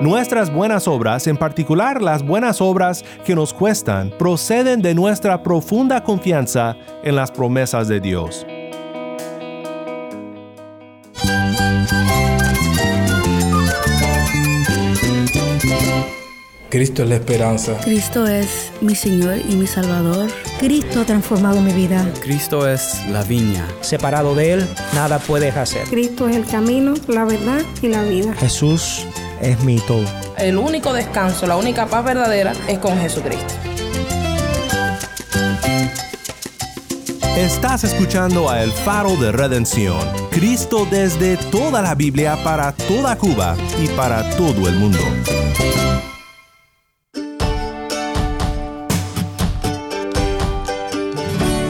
Nuestras buenas obras, en particular las buenas obras que nos cuestan, proceden de nuestra profunda confianza en las promesas de Dios. Cristo es la esperanza. Cristo es mi Señor y mi Salvador. Cristo ha transformado mi vida. Cristo es la viña. Separado de Él, nada puedes hacer. Cristo es el camino, la verdad y la vida. Jesús es mi todo. El único descanso, la única paz verdadera es con Jesucristo. Estás escuchando a El Faro de Redención, Cristo desde toda la Biblia para toda Cuba y para todo el mundo.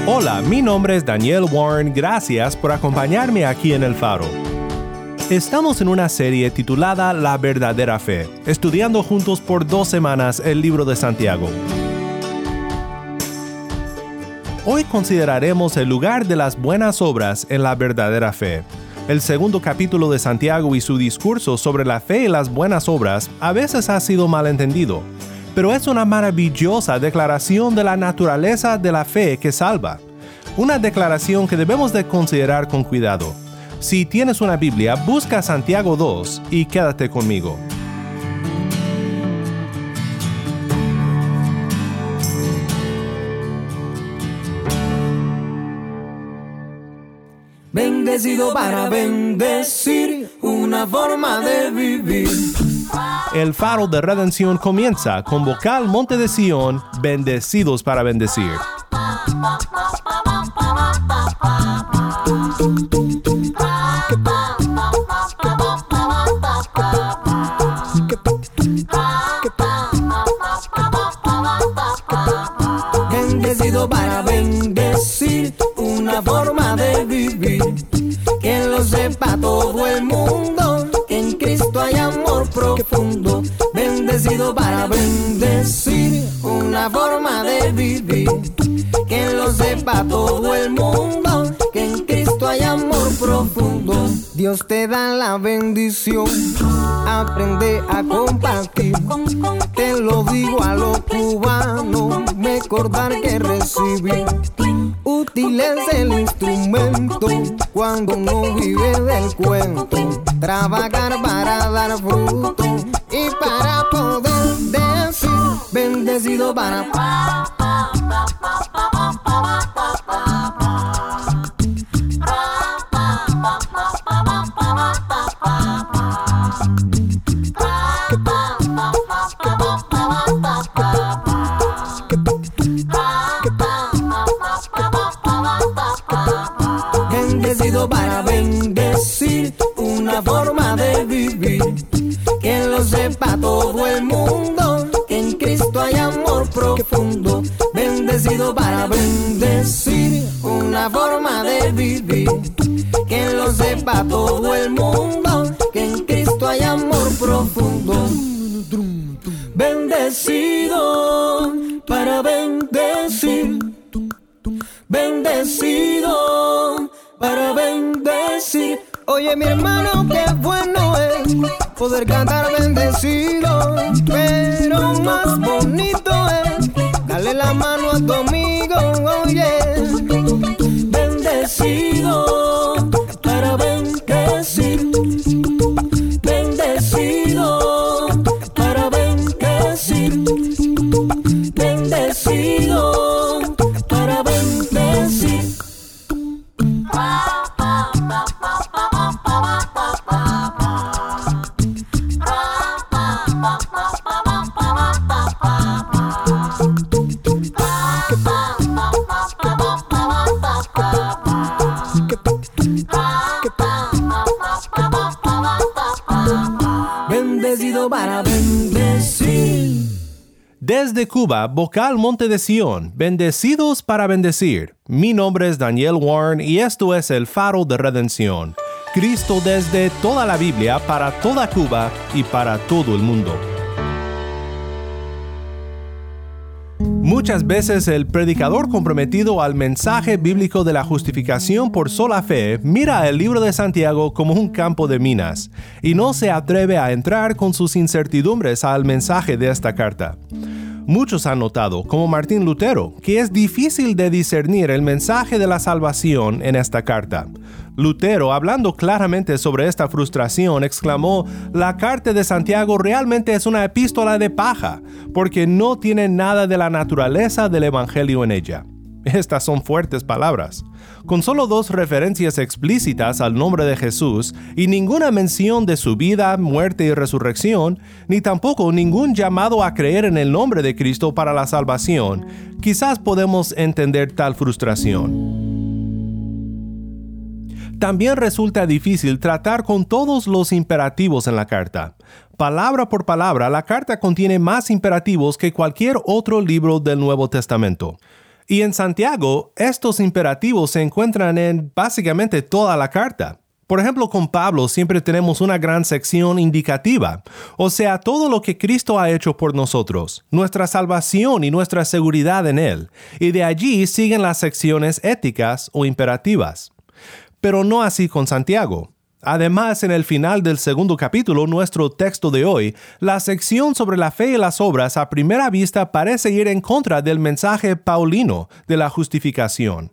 Hola, mi nombre es Daniel Warren, gracias por acompañarme aquí en El Faro. Estamos en una serie titulada La verdadera fe, estudiando juntos por dos semanas el libro de Santiago. Hoy consideraremos el lugar de las buenas obras en la verdadera fe. El segundo capítulo de Santiago y su discurso sobre la fe y las buenas obras a veces ha sido malentendido, pero es una maravillosa declaración de la naturaleza de la fe que salva. Una declaración que debemos de considerar con cuidado. Si tienes una Biblia, busca Santiago 2 y quédate conmigo. Bendecido para bendecir, una forma de vivir. El faro de redención comienza con vocal Monte de Sion, bendecidos para bendecir. Para bendecir, una forma de vivir. Que lo sepa todo el mundo, que en Cristo hay amor profundo. Bendecido para bendecir, una forma de vivir. Que lo sepa todo el mundo, Dios te da la bendición, aprende a compartir. Te lo digo a los cubanos, recordar que recibir. Útil es el instrumento cuando uno vive del cuento. Trabajar para dar fruto y para poder decir bendecido para. Vivir. Que lo sepa todo el mundo, que en Cristo hay amor profundo. Bendecido para bendecir. Bendecido para bendecir. Oye, mi hermano, qué bueno es poder cantar bendecido. Pero más bonito bendecido Desde Cuba, vocal Monte de Sion, bendecidos para bendecir. Mi nombre es Daniel Warren y esto es el faro de redención. Cristo desde toda la Biblia para toda Cuba y para todo el mundo. Muchas veces el predicador comprometido al mensaje bíblico de la justificación por sola fe mira el libro de Santiago como un campo de minas y no se atreve a entrar con sus incertidumbres al mensaje de esta carta. Muchos han notado, como Martín Lutero, que es difícil de discernir el mensaje de la salvación en esta carta. Lutero, hablando claramente sobre esta frustración, exclamó, la carta de Santiago realmente es una epístola de paja, porque no tiene nada de la naturaleza del Evangelio en ella. Estas son fuertes palabras. Con solo dos referencias explícitas al nombre de Jesús y ninguna mención de su vida, muerte y resurrección, ni tampoco ningún llamado a creer en el nombre de Cristo para la salvación, quizás podemos entender tal frustración. También resulta difícil tratar con todos los imperativos en la carta. Palabra por palabra, la carta contiene más imperativos que cualquier otro libro del Nuevo Testamento. Y en Santiago, estos imperativos se encuentran en básicamente toda la carta. Por ejemplo, con Pablo siempre tenemos una gran sección indicativa, o sea, todo lo que Cristo ha hecho por nosotros, nuestra salvación y nuestra seguridad en Él, y de allí siguen las secciones éticas o imperativas. Pero no así con Santiago. Además, en el final del segundo capítulo, nuestro texto de hoy, la sección sobre la fe y las obras a primera vista parece ir en contra del mensaje paulino de la justificación.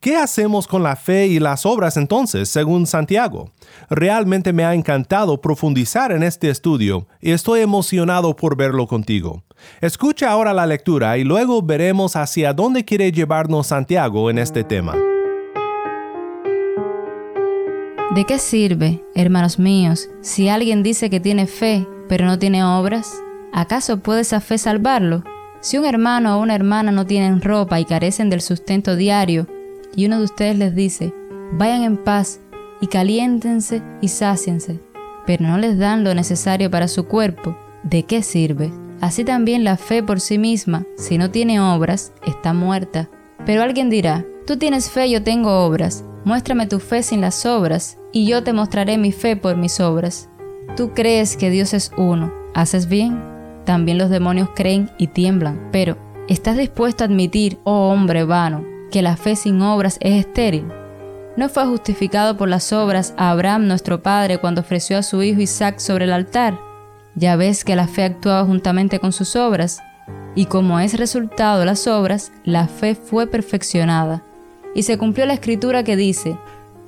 ¿Qué hacemos con la fe y las obras entonces, según Santiago? Realmente me ha encantado profundizar en este estudio y estoy emocionado por verlo contigo. Escucha ahora la lectura y luego veremos hacia dónde quiere llevarnos Santiago en este tema. ¿De qué sirve, hermanos míos, si alguien dice que tiene fe, pero no tiene obras? ¿Acaso puede esa fe salvarlo? Si un hermano o una hermana no tienen ropa y carecen del sustento diario, y uno de ustedes les dice, vayan en paz y caliéntense y sáciense, pero no les dan lo necesario para su cuerpo, ¿de qué sirve? Así también la fe por sí misma, si no tiene obras, está muerta. Pero alguien dirá, tú tienes fe, yo tengo obras. Muéstrame tu fe sin las obras, y yo te mostraré mi fe por mis obras. Tú crees que Dios es uno, ¿haces bien? También los demonios creen y tiemblan, pero ¿estás dispuesto a admitir, oh hombre vano, que la fe sin obras es estéril? ¿No fue justificado por las obras a Abraham nuestro padre cuando ofreció a su hijo Isaac sobre el altar? Ya ves que la fe actuaba juntamente con sus obras, y como es resultado de las obras, la fe fue perfeccionada. Y se cumplió la escritura que dice,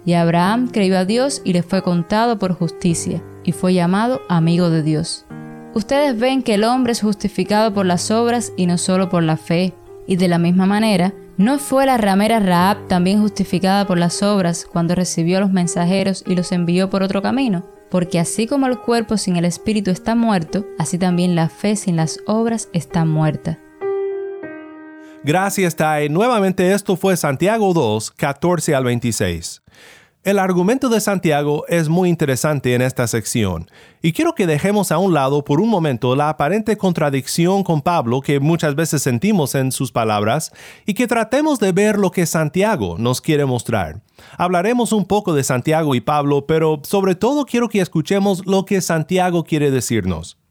y Abraham creyó a Dios y le fue contado por justicia, y fue llamado amigo de Dios. Ustedes ven que el hombre es justificado por las obras y no solo por la fe, y de la misma manera, ¿no fue la ramera Raab también justificada por las obras cuando recibió a los mensajeros y los envió por otro camino? Porque así como el cuerpo sin el espíritu está muerto, así también la fe sin las obras está muerta. Gracias, Tai. Nuevamente esto fue Santiago 2, 14 al 26. El argumento de Santiago es muy interesante en esta sección, y quiero que dejemos a un lado por un momento la aparente contradicción con Pablo que muchas veces sentimos en sus palabras, y que tratemos de ver lo que Santiago nos quiere mostrar. Hablaremos un poco de Santiago y Pablo, pero sobre todo quiero que escuchemos lo que Santiago quiere decirnos.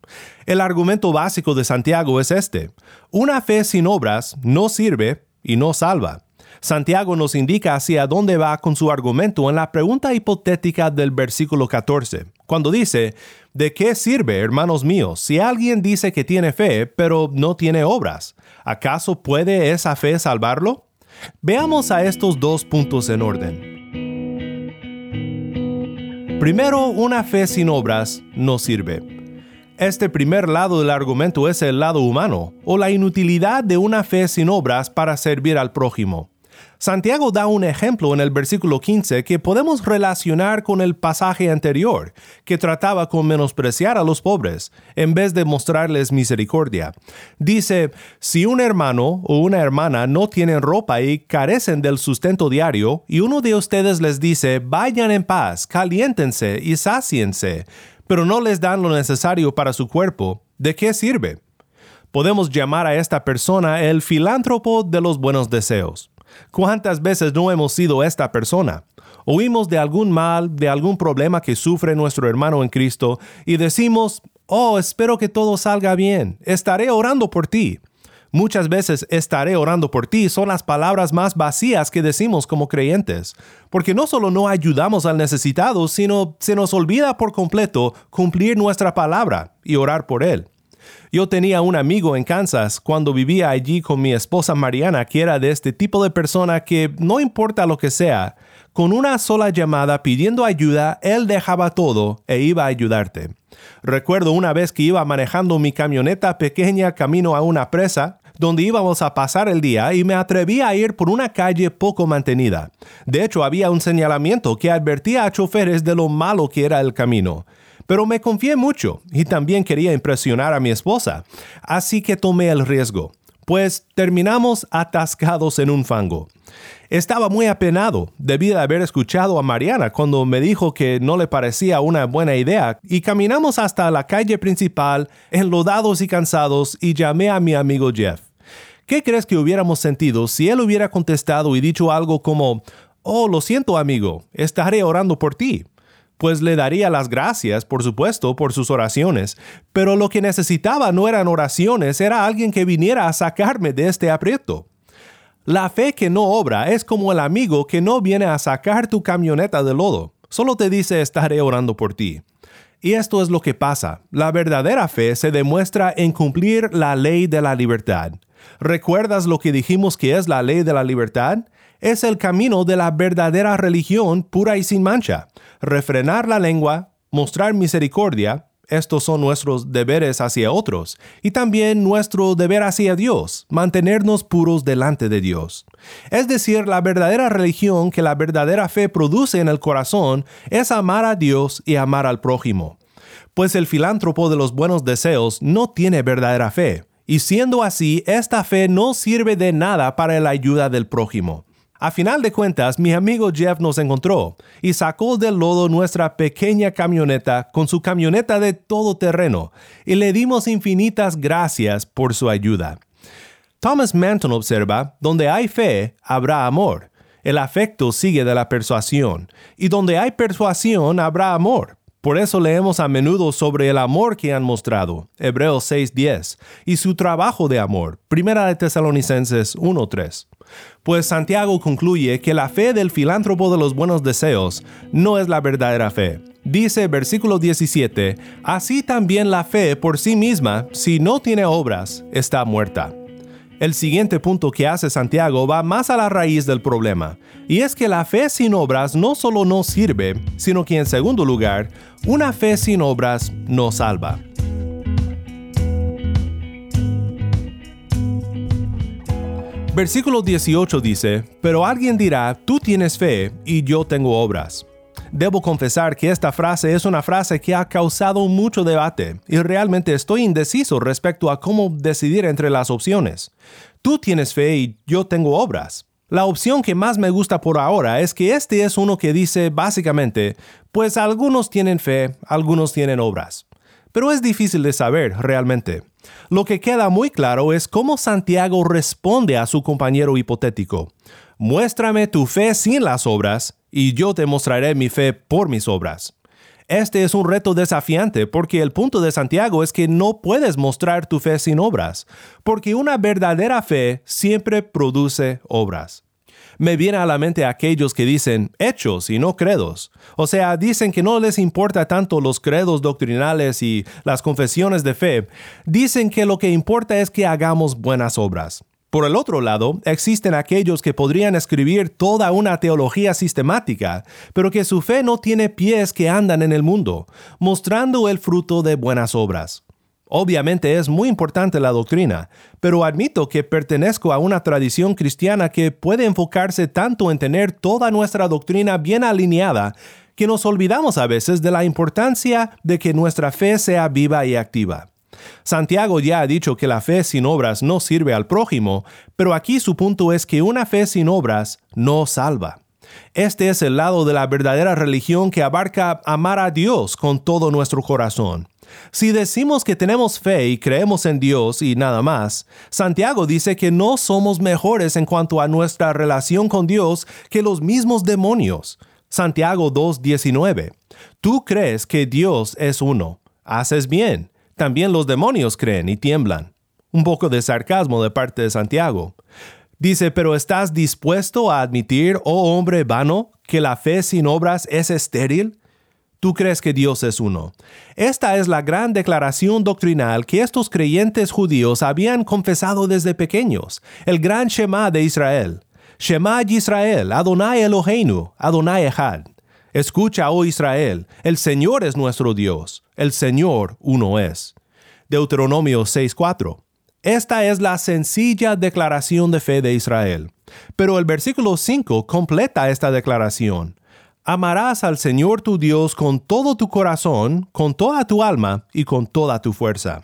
El argumento básico de Santiago es este. Una fe sin obras no sirve y no salva. Santiago nos indica hacia dónde va con su argumento en la pregunta hipotética del versículo 14, cuando dice, ¿de qué sirve, hermanos míos, si alguien dice que tiene fe, pero no tiene obras? ¿Acaso puede esa fe salvarlo? Veamos a estos dos puntos en orden. Primero, una fe sin obras no sirve. Este primer lado del argumento es el lado humano, o la inutilidad de una fe sin obras para servir al prójimo. Santiago da un ejemplo en el versículo 15 que podemos relacionar con el pasaje anterior, que trataba con menospreciar a los pobres, en vez de mostrarles misericordia. Dice, si un hermano o una hermana no tienen ropa y carecen del sustento diario, y uno de ustedes les dice, vayan en paz, caliéntense y sáciense, pero no les dan lo necesario para su cuerpo, ¿de qué sirve? Podemos llamar a esta persona el filántropo de los buenos deseos. ¿Cuántas veces no hemos sido esta persona? Oímos de algún mal, de algún problema que sufre nuestro hermano en Cristo y decimos, oh, espero que todo salga bien, estaré orando por ti. Muchas veces estaré orando por ti son las palabras más vacías que decimos como creyentes, porque no solo no ayudamos al necesitado, sino se nos olvida por completo cumplir nuestra palabra y orar por él. Yo tenía un amigo en Kansas cuando vivía allí con mi esposa Mariana que era de este tipo de persona que no importa lo que sea, con una sola llamada pidiendo ayuda, él dejaba todo e iba a ayudarte. Recuerdo una vez que iba manejando mi camioneta pequeña camino a una presa, donde íbamos a pasar el día y me atreví a ir por una calle poco mantenida. De hecho, había un señalamiento que advertía a choferes de lo malo que era el camino. Pero me confié mucho y también quería impresionar a mi esposa, así que tomé el riesgo, pues terminamos atascados en un fango. Estaba muy apenado, debido a haber escuchado a Mariana cuando me dijo que no le parecía una buena idea, y caminamos hasta la calle principal, enlodados y cansados, y llamé a mi amigo Jeff. ¿Qué crees que hubiéramos sentido si él hubiera contestado y dicho algo como, Oh, lo siento amigo, estaré orando por ti? Pues le daría las gracias, por supuesto, por sus oraciones, pero lo que necesitaba no eran oraciones, era alguien que viniera a sacarme de este aprieto. La fe que no obra es como el amigo que no viene a sacar tu camioneta de lodo, solo te dice estaré orando por ti. Y esto es lo que pasa. La verdadera fe se demuestra en cumplir la ley de la libertad. ¿Recuerdas lo que dijimos que es la ley de la libertad? Es el camino de la verdadera religión pura y sin mancha. Refrenar la lengua, mostrar misericordia, estos son nuestros deberes hacia otros y también nuestro deber hacia Dios, mantenernos puros delante de Dios. Es decir, la verdadera religión que la verdadera fe produce en el corazón es amar a Dios y amar al prójimo. Pues el filántropo de los buenos deseos no tiene verdadera fe, y siendo así, esta fe no sirve de nada para la ayuda del prójimo. A final de cuentas, mi amigo Jeff nos encontró y sacó del lodo nuestra pequeña camioneta con su camioneta de todo terreno y le dimos infinitas gracias por su ayuda. Thomas Manton observa, donde hay fe, habrá amor. El afecto sigue de la persuasión, y donde hay persuasión habrá amor. Por eso leemos a menudo sobre el amor que han mostrado, Hebreos 6:10, y su trabajo de amor, Primera de Tesalonicenses 1:3. Pues Santiago concluye que la fe del filántropo de los buenos deseos no es la verdadera fe. Dice versículo 17, así también la fe por sí misma, si no tiene obras, está muerta. El siguiente punto que hace Santiago va más a la raíz del problema, y es que la fe sin obras no solo no sirve, sino que en segundo lugar, una fe sin obras no salva. Versículo 18 dice, Pero alguien dirá, tú tienes fe y yo tengo obras. Debo confesar que esta frase es una frase que ha causado mucho debate y realmente estoy indeciso respecto a cómo decidir entre las opciones. Tú tienes fe y yo tengo obras. La opción que más me gusta por ahora es que este es uno que dice básicamente, pues algunos tienen fe, algunos tienen obras. Pero es difícil de saber realmente. Lo que queda muy claro es cómo Santiago responde a su compañero hipotético. Muéstrame tu fe sin las obras y yo te mostraré mi fe por mis obras. Este es un reto desafiante porque el punto de Santiago es que no puedes mostrar tu fe sin obras, porque una verdadera fe siempre produce obras. Me viene a la mente aquellos que dicen hechos y no credos. O sea, dicen que no les importa tanto los credos doctrinales y las confesiones de fe. Dicen que lo que importa es que hagamos buenas obras. Por el otro lado, existen aquellos que podrían escribir toda una teología sistemática, pero que su fe no tiene pies que andan en el mundo, mostrando el fruto de buenas obras. Obviamente es muy importante la doctrina, pero admito que pertenezco a una tradición cristiana que puede enfocarse tanto en tener toda nuestra doctrina bien alineada que nos olvidamos a veces de la importancia de que nuestra fe sea viva y activa. Santiago ya ha dicho que la fe sin obras no sirve al prójimo, pero aquí su punto es que una fe sin obras no salva. Este es el lado de la verdadera religión que abarca amar a Dios con todo nuestro corazón. Si decimos que tenemos fe y creemos en Dios y nada más, Santiago dice que no somos mejores en cuanto a nuestra relación con Dios que los mismos demonios. Santiago 2.19. Tú crees que Dios es uno. Haces bien también los demonios creen y tiemblan. Un poco de sarcasmo de parte de Santiago. Dice, pero ¿estás dispuesto a admitir, oh hombre vano, que la fe sin obras es estéril? Tú crees que Dios es uno. Esta es la gran declaración doctrinal que estos creyentes judíos habían confesado desde pequeños, el gran Shema de Israel. Shema Israel, Adonai Eloheinu, Adonai Echad. Escucha, oh Israel, el Señor es nuestro Dios, el Señor uno es. Deuteronomio 6:4. Esta es la sencilla declaración de fe de Israel. Pero el versículo 5 completa esta declaración. Amarás al Señor tu Dios con todo tu corazón, con toda tu alma y con toda tu fuerza.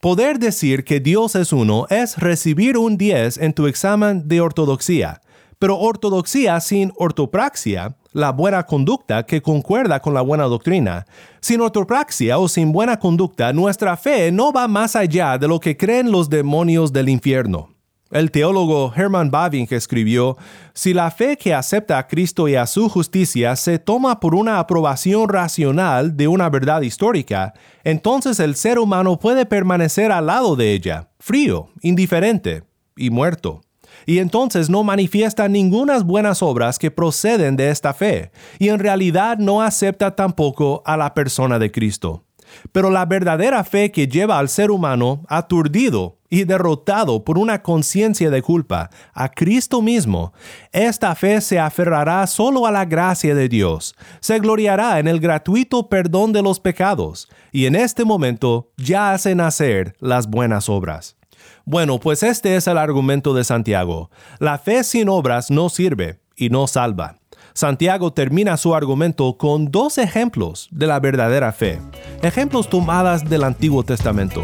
Poder decir que Dios es uno es recibir un 10 en tu examen de ortodoxia, pero ortodoxia sin ortopraxia, la buena conducta que concuerda con la buena doctrina. Sin ortopraxia o sin buena conducta, nuestra fe no va más allá de lo que creen los demonios del infierno. El teólogo Hermann Bavinck escribió, Si la fe que acepta a Cristo y a su justicia se toma por una aprobación racional de una verdad histórica, entonces el ser humano puede permanecer al lado de ella, frío, indiferente y muerto. Y entonces no manifiesta ninguna buenas obras que proceden de esta fe, y en realidad no acepta tampoco a la persona de Cristo. Pero la verdadera fe que lleva al ser humano aturdido y derrotado por una conciencia de culpa a Cristo mismo, esta fe se aferrará solo a la gracia de Dios, se gloriará en el gratuito perdón de los pecados, y en este momento ya hace nacer las buenas obras. Bueno, pues este es el argumento de Santiago. La fe sin obras no sirve y no salva. Santiago termina su argumento con dos ejemplos de la verdadera fe, ejemplos tomadas del Antiguo Testamento.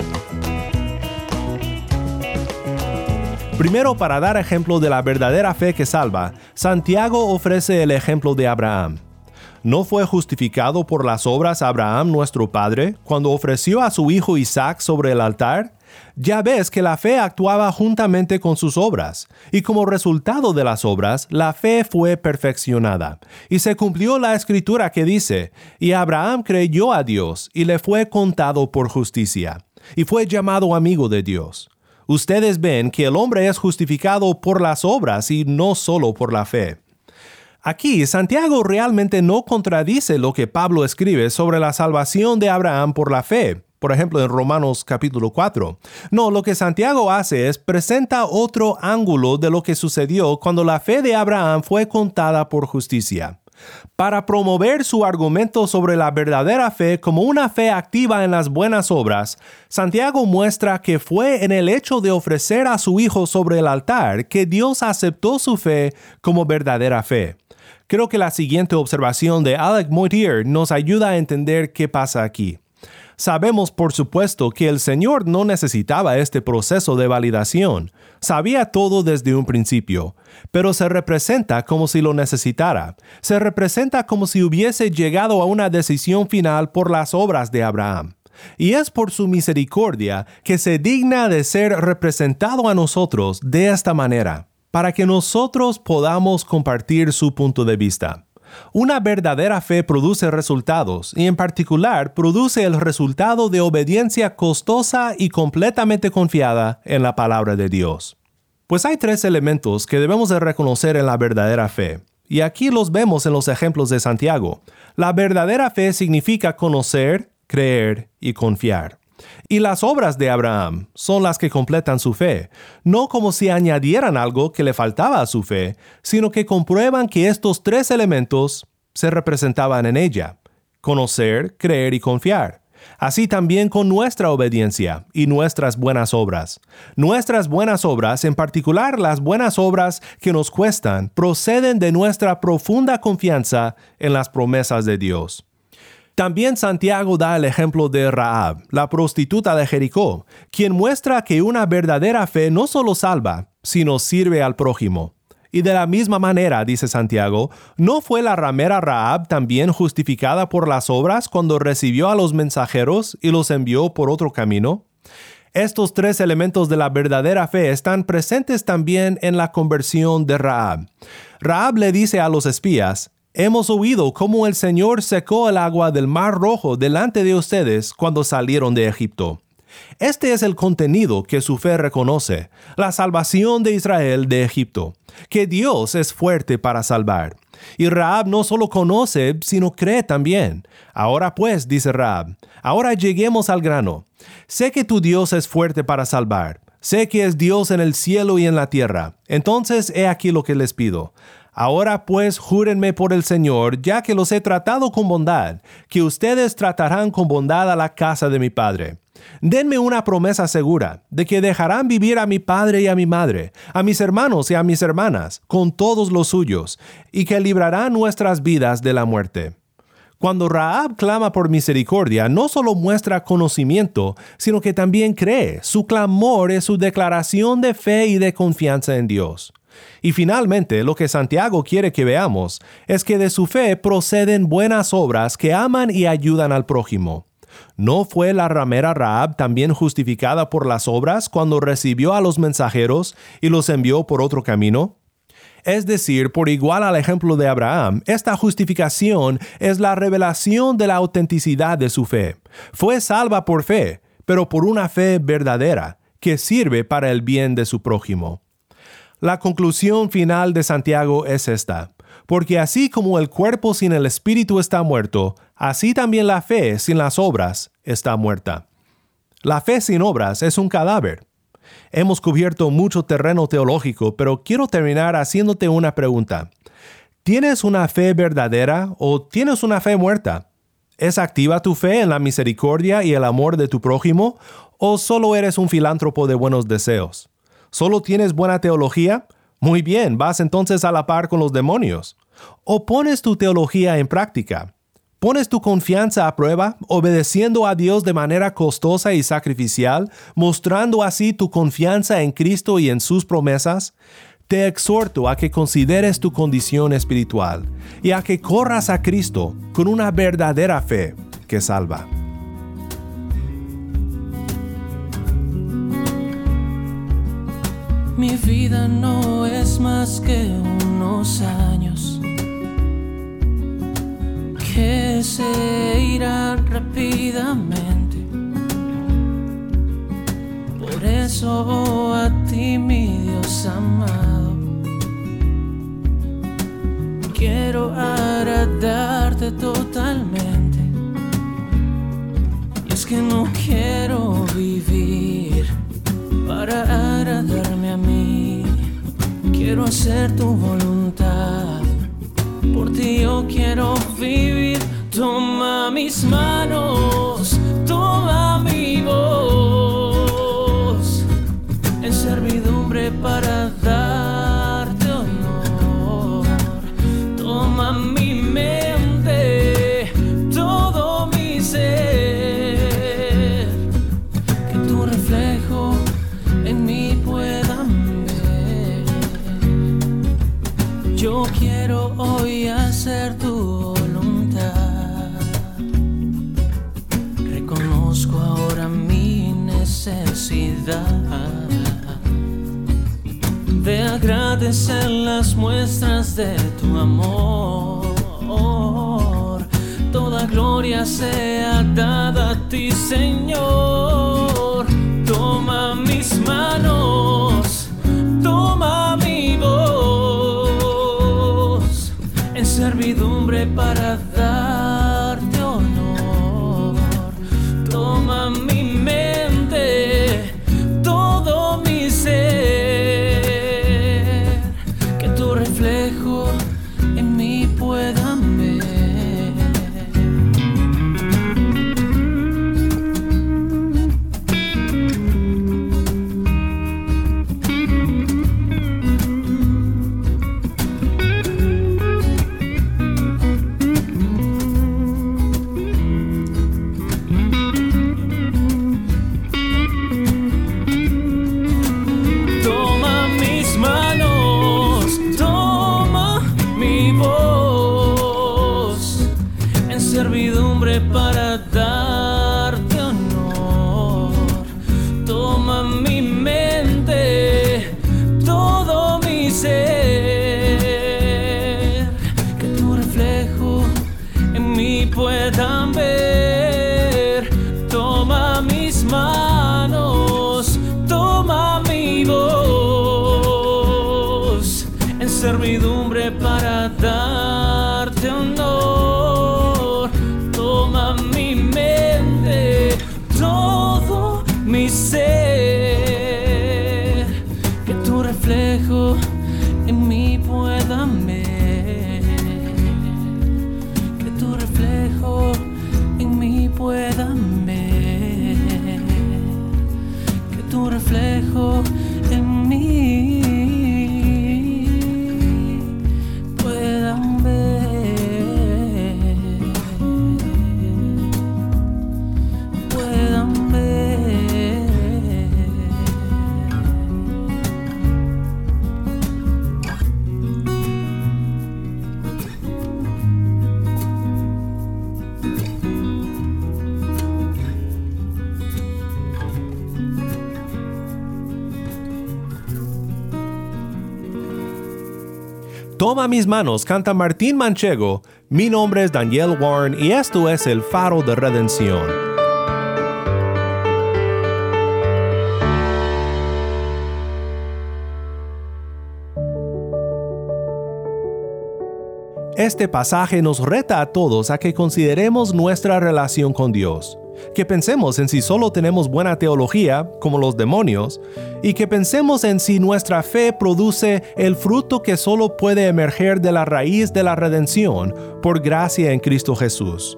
Primero, para dar ejemplo de la verdadera fe que salva, Santiago ofrece el ejemplo de Abraham. ¿No fue justificado por las obras Abraham nuestro Padre cuando ofreció a su hijo Isaac sobre el altar? Ya ves que la fe actuaba juntamente con sus obras, y como resultado de las obras, la fe fue perfeccionada. Y se cumplió la escritura que dice, y Abraham creyó a Dios, y le fue contado por justicia, y fue llamado amigo de Dios. Ustedes ven que el hombre es justificado por las obras y no solo por la fe. Aquí Santiago realmente no contradice lo que Pablo escribe sobre la salvación de Abraham por la fe, por ejemplo en Romanos capítulo 4. No, lo que Santiago hace es presenta otro ángulo de lo que sucedió cuando la fe de Abraham fue contada por justicia. Para promover su argumento sobre la verdadera fe como una fe activa en las buenas obras, Santiago muestra que fue en el hecho de ofrecer a su hijo sobre el altar que Dios aceptó su fe como verdadera fe. Creo que la siguiente observación de Alec Moitier nos ayuda a entender qué pasa aquí. Sabemos, por supuesto, que el Señor no necesitaba este proceso de validación. Sabía todo desde un principio, pero se representa como si lo necesitara. Se representa como si hubiese llegado a una decisión final por las obras de Abraham. Y es por su misericordia que se digna de ser representado a nosotros de esta manera, para que nosotros podamos compartir su punto de vista. Una verdadera fe produce resultados y en particular produce el resultado de obediencia costosa y completamente confiada en la palabra de Dios. Pues hay tres elementos que debemos de reconocer en la verdadera fe, y aquí los vemos en los ejemplos de Santiago. La verdadera fe significa conocer, creer y confiar. Y las obras de Abraham son las que completan su fe, no como si añadieran algo que le faltaba a su fe, sino que comprueban que estos tres elementos se representaban en ella, conocer, creer y confiar. Así también con nuestra obediencia y nuestras buenas obras. Nuestras buenas obras, en particular las buenas obras que nos cuestan, proceden de nuestra profunda confianza en las promesas de Dios. También Santiago da el ejemplo de Raab, la prostituta de Jericó, quien muestra que una verdadera fe no solo salva, sino sirve al prójimo. Y de la misma manera, dice Santiago, ¿no fue la ramera Raab también justificada por las obras cuando recibió a los mensajeros y los envió por otro camino? Estos tres elementos de la verdadera fe están presentes también en la conversión de Raab. Raab le dice a los espías, Hemos oído cómo el Señor secó el agua del mar rojo delante de ustedes cuando salieron de Egipto. Este es el contenido que su fe reconoce, la salvación de Israel de Egipto, que Dios es fuerte para salvar. Y Raab no solo conoce, sino cree también. Ahora pues, dice Raab, ahora lleguemos al grano. Sé que tu Dios es fuerte para salvar. Sé que es Dios en el cielo y en la tierra. Entonces he aquí lo que les pido. Ahora pues júrenme por el Señor, ya que los he tratado con bondad, que ustedes tratarán con bondad a la casa de mi Padre. Denme una promesa segura de que dejarán vivir a mi padre y a mi madre, a mis hermanos y a mis hermanas, con todos los suyos, y que librarán nuestras vidas de la muerte. Cuando Raab clama por misericordia, no solo muestra conocimiento, sino que también cree. Su clamor es su declaración de fe y de confianza en Dios. Y finalmente, lo que Santiago quiere que veamos es que de su fe proceden buenas obras que aman y ayudan al prójimo. ¿No fue la ramera Raab también justificada por las obras cuando recibió a los mensajeros y los envió por otro camino? Es decir, por igual al ejemplo de Abraham, esta justificación es la revelación de la autenticidad de su fe. Fue salva por fe, pero por una fe verdadera, que sirve para el bien de su prójimo. La conclusión final de Santiago es esta, porque así como el cuerpo sin el espíritu está muerto, así también la fe sin las obras está muerta. La fe sin obras es un cadáver. Hemos cubierto mucho terreno teológico, pero quiero terminar haciéndote una pregunta. ¿Tienes una fe verdadera o tienes una fe muerta? ¿Es activa tu fe en la misericordia y el amor de tu prójimo o solo eres un filántropo de buenos deseos? ¿Solo tienes buena teología? Muy bien, vas entonces a la par con los demonios. ¿O pones tu teología en práctica? ¿Pones tu confianza a prueba, obedeciendo a Dios de manera costosa y sacrificial, mostrando así tu confianza en Cristo y en sus promesas? Te exhorto a que consideres tu condición espiritual y a que corras a Cristo con una verdadera fe que salva. Mi vida no es más que unos años que se irán rápidamente. Por eso a ti, mi Dios amado, quiero agradarte totalmente. Y es que no quiero vivir para agradarme a mí. Quiero hacer tu voluntad. Por ti yo quiero vivir. Toma mis manos, toma de agradecer las muestras de tu amor. Toda gloria sea dada a ti, Señor. Toma mis manos, Toma mis manos, canta Martín Manchego. Mi nombre es Daniel Warren y esto es el faro de redención. Este pasaje nos reta a todos a que consideremos nuestra relación con Dios, que pensemos en si solo tenemos buena teología, como los demonios, y que pensemos en si nuestra fe produce el fruto que solo puede emerger de la raíz de la redención por gracia en Cristo Jesús.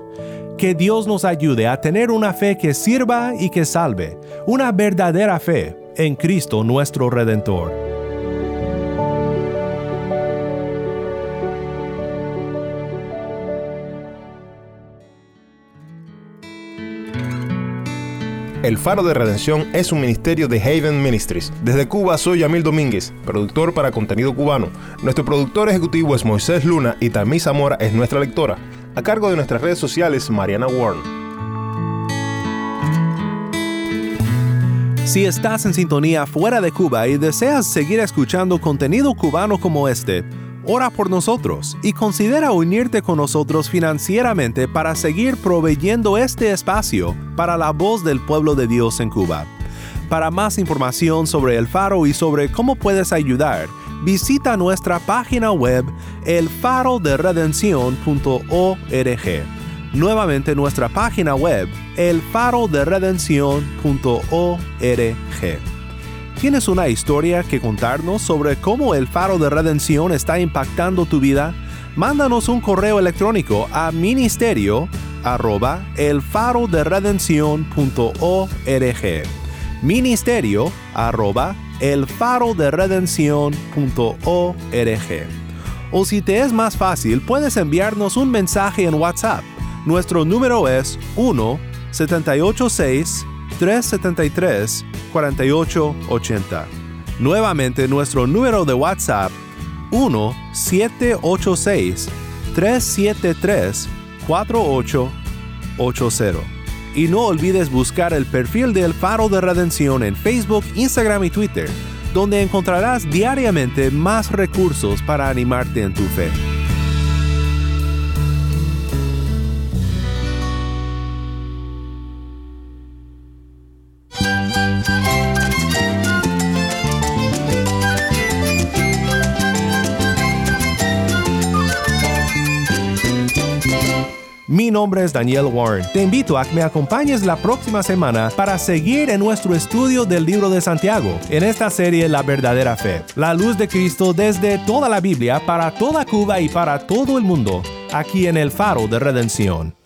Que Dios nos ayude a tener una fe que sirva y que salve, una verdadera fe en Cristo nuestro Redentor. El Faro de Redención es un ministerio de Haven Ministries. Desde Cuba soy Yamil Domínguez, productor para contenido cubano. Nuestro productor ejecutivo es Moisés Luna y Tamí Zamora es nuestra lectora. A cargo de nuestras redes sociales, Mariana Warren. Si estás en sintonía fuera de Cuba y deseas seguir escuchando contenido cubano como este, ora por nosotros y considera unirte con nosotros financieramente para seguir proveyendo este espacio para la voz del pueblo de Dios en Cuba. Para más información sobre el faro y sobre cómo puedes ayudar, visita nuestra página web elfaroderedencion.org. Nuevamente nuestra página web elfaroderedencion.org. ¿Tienes una historia que contarnos sobre cómo el faro de redención está impactando tu vida? Mándanos un correo electrónico a ministerio arroba elfaroderedencion.org ministerio arroba elfaroderedencion.org O si te es más fácil, puedes enviarnos un mensaje en WhatsApp. Nuestro número es 1 786 373 4880. Nuevamente nuestro número de WhatsApp 1-786-373-4880. Y no olvides buscar el perfil del Faro de Redención en Facebook, Instagram y Twitter, donde encontrarás diariamente más recursos para animarte en tu fe. Nombre es Daniel Warren. Te invito a que me acompañes la próxima semana para seguir en nuestro estudio del libro de Santiago, en esta serie La verdadera fe, la luz de Cristo desde toda la Biblia para toda Cuba y para todo el mundo, aquí en el faro de redención.